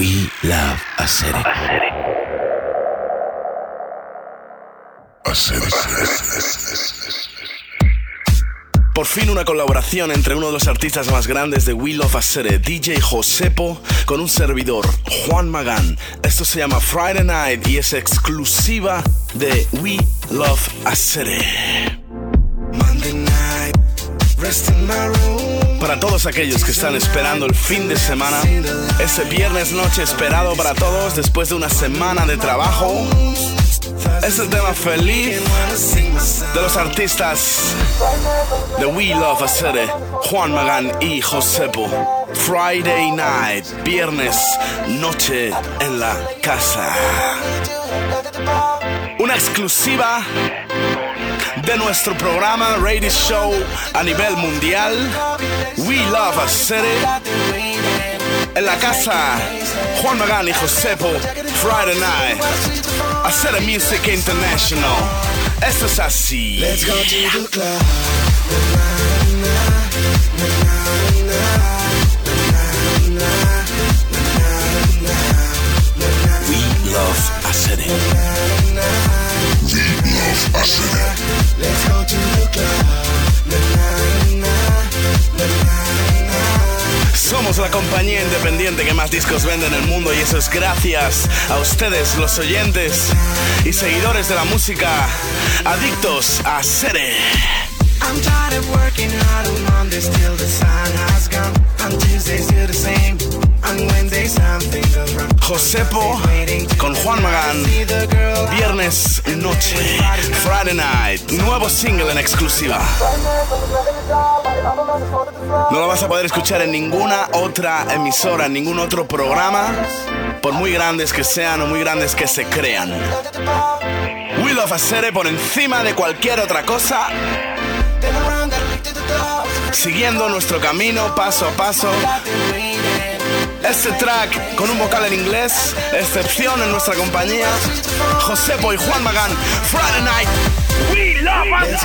We love a city. A Por fin una colaboración entre uno de los artistas más grandes de We Love Acere, DJ Josepo, con un servidor, Juan Magán. Esto se llama Friday Night y es exclusiva de We Love Acere. Para todos aquellos que están esperando el fin de semana, ese viernes noche esperado para todos después de una semana de trabajo, es el tema feliz de los artistas de We Love Acere, Juan Magán y Josepo. Friday night, viernes noche en la casa. Una exclusiva de nuestro programa Radio Show a nivel mundial. We Love a City. En la casa, Juan Magán y Josepo, Friday Night. A City Music International. Esto es así. Let's go to the club. We love a city. Somos la compañía independiente que más discos vende en el mundo y eso es gracias a ustedes, los oyentes y seguidores de la música, adictos a Sere. I'm. Josepo con Juan Magán. Viernes noche. Friday night. Nuevo single en exclusiva. No lo vas a poder escuchar en ninguna otra emisora, en ningún otro programa. Por muy grandes que sean o muy grandes que se crean. We Love Acere por encima de cualquier otra cosa siguiendo nuestro camino paso a paso. Este track con un vocal en inglés, excepción en nuestra compañía, Josepo y Juan Magán, Friday Night. We love Let's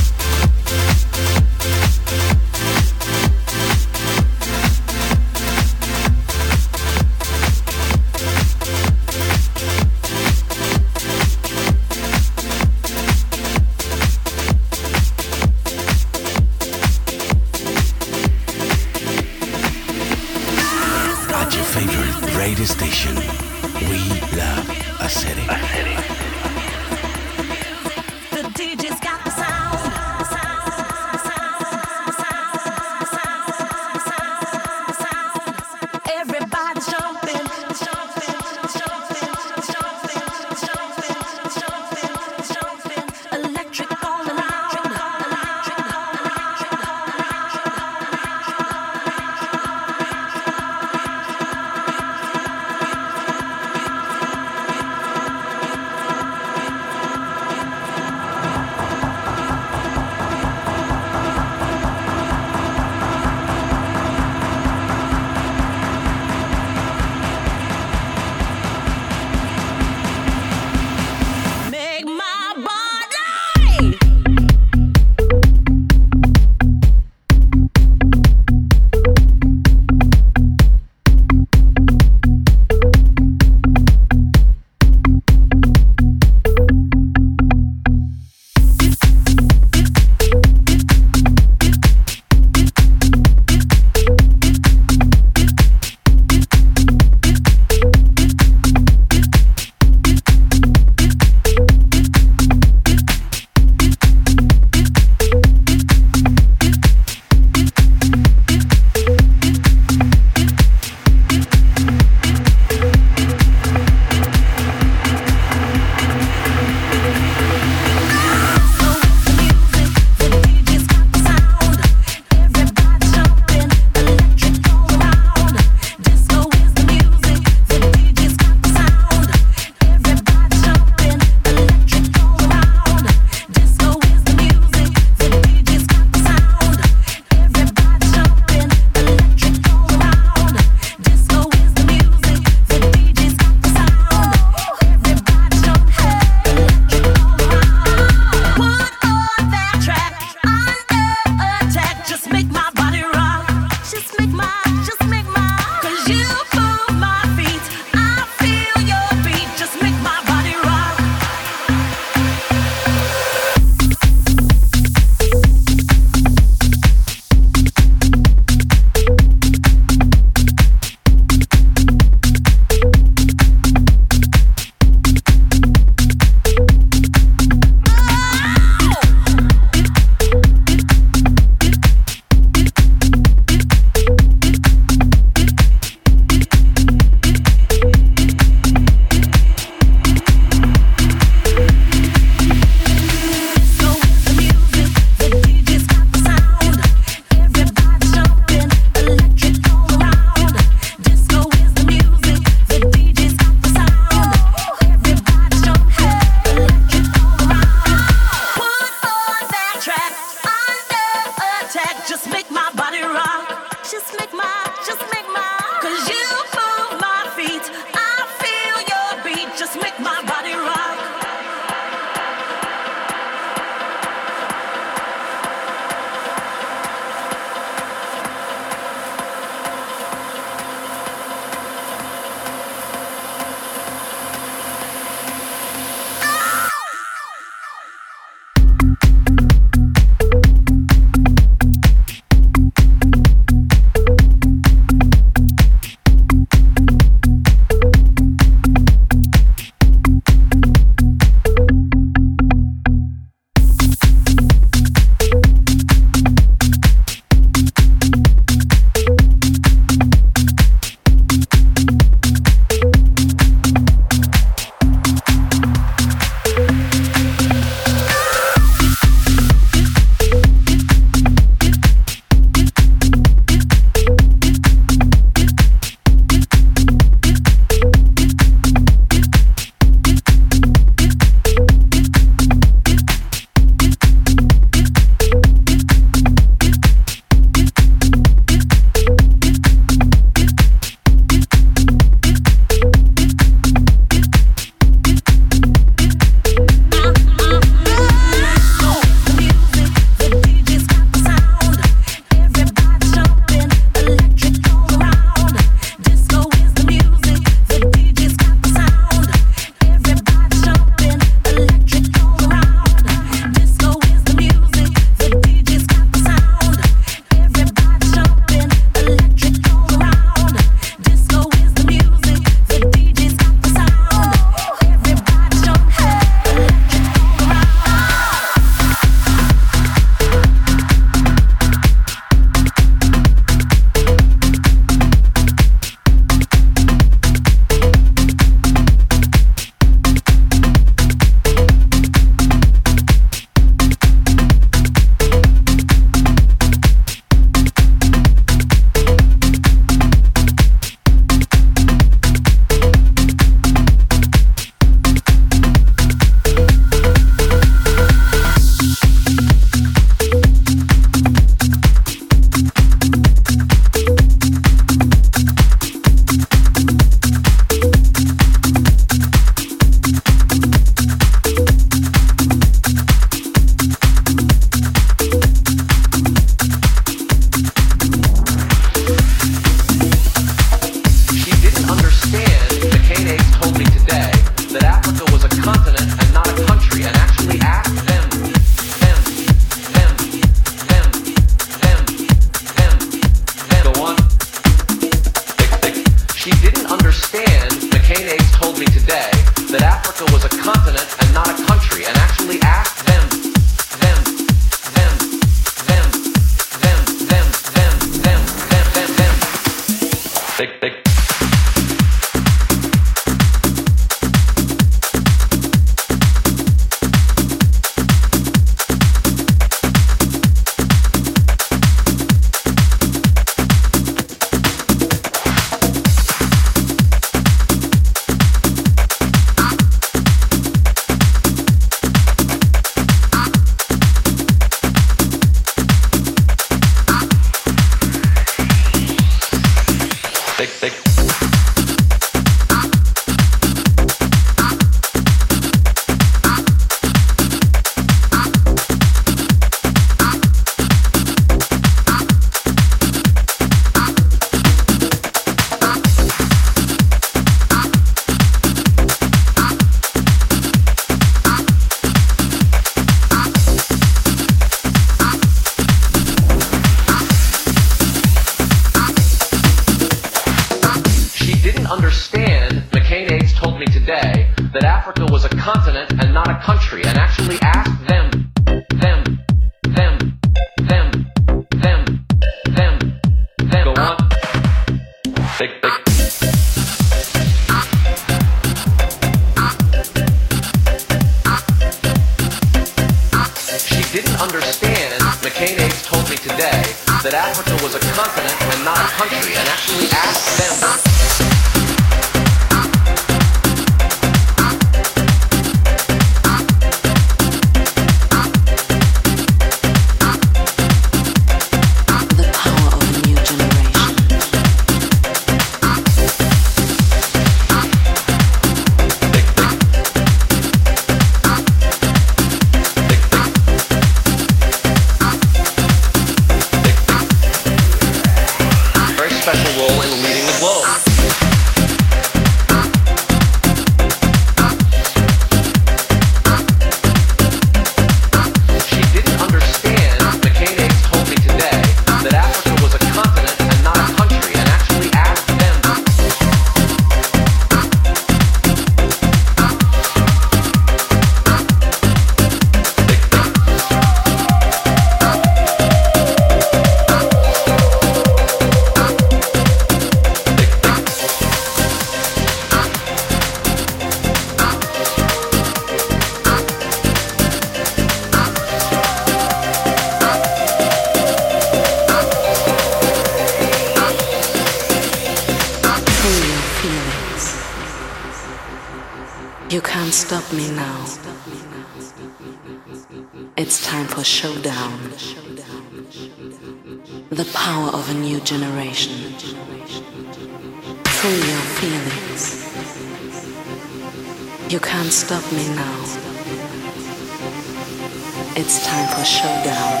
It's time for showdown.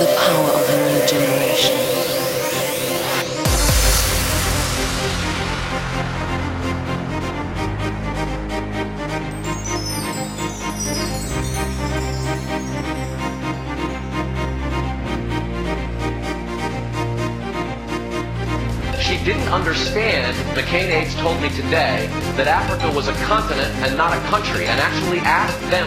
The power of a new generation. She didn't understand, the aides told me today, that Africa was a continent and not a country, and actually asked them